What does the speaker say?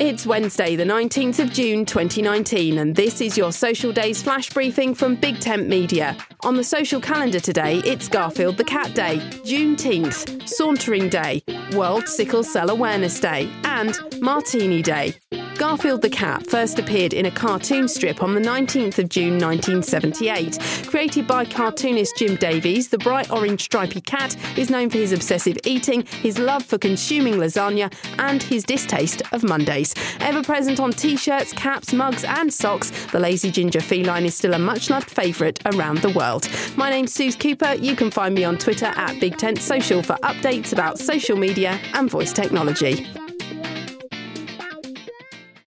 It's Wednesday, the 19th of June 2019, and this is your Social Days flash briefing from Big Tent Media. On the social calendar today, it's Garfield the Cat Day, Juneteenth, Sauntering Day, World Sickle Cell Awareness Day, and Martini Day. Garfield the Cat first appeared in a cartoon strip on the 19th of June 1978. Created by cartoonist Jim Davies, the bright orange stripy cat is known for his obsessive eating, his love for consuming lasagna, and his distaste of Mondays. Ever present on t shirts, caps, mugs, and socks, the lazy ginger feline is still a much loved favourite around the world. My name's Suze Cooper. You can find me on Twitter at Big Tent Social for updates about social media and voice technology.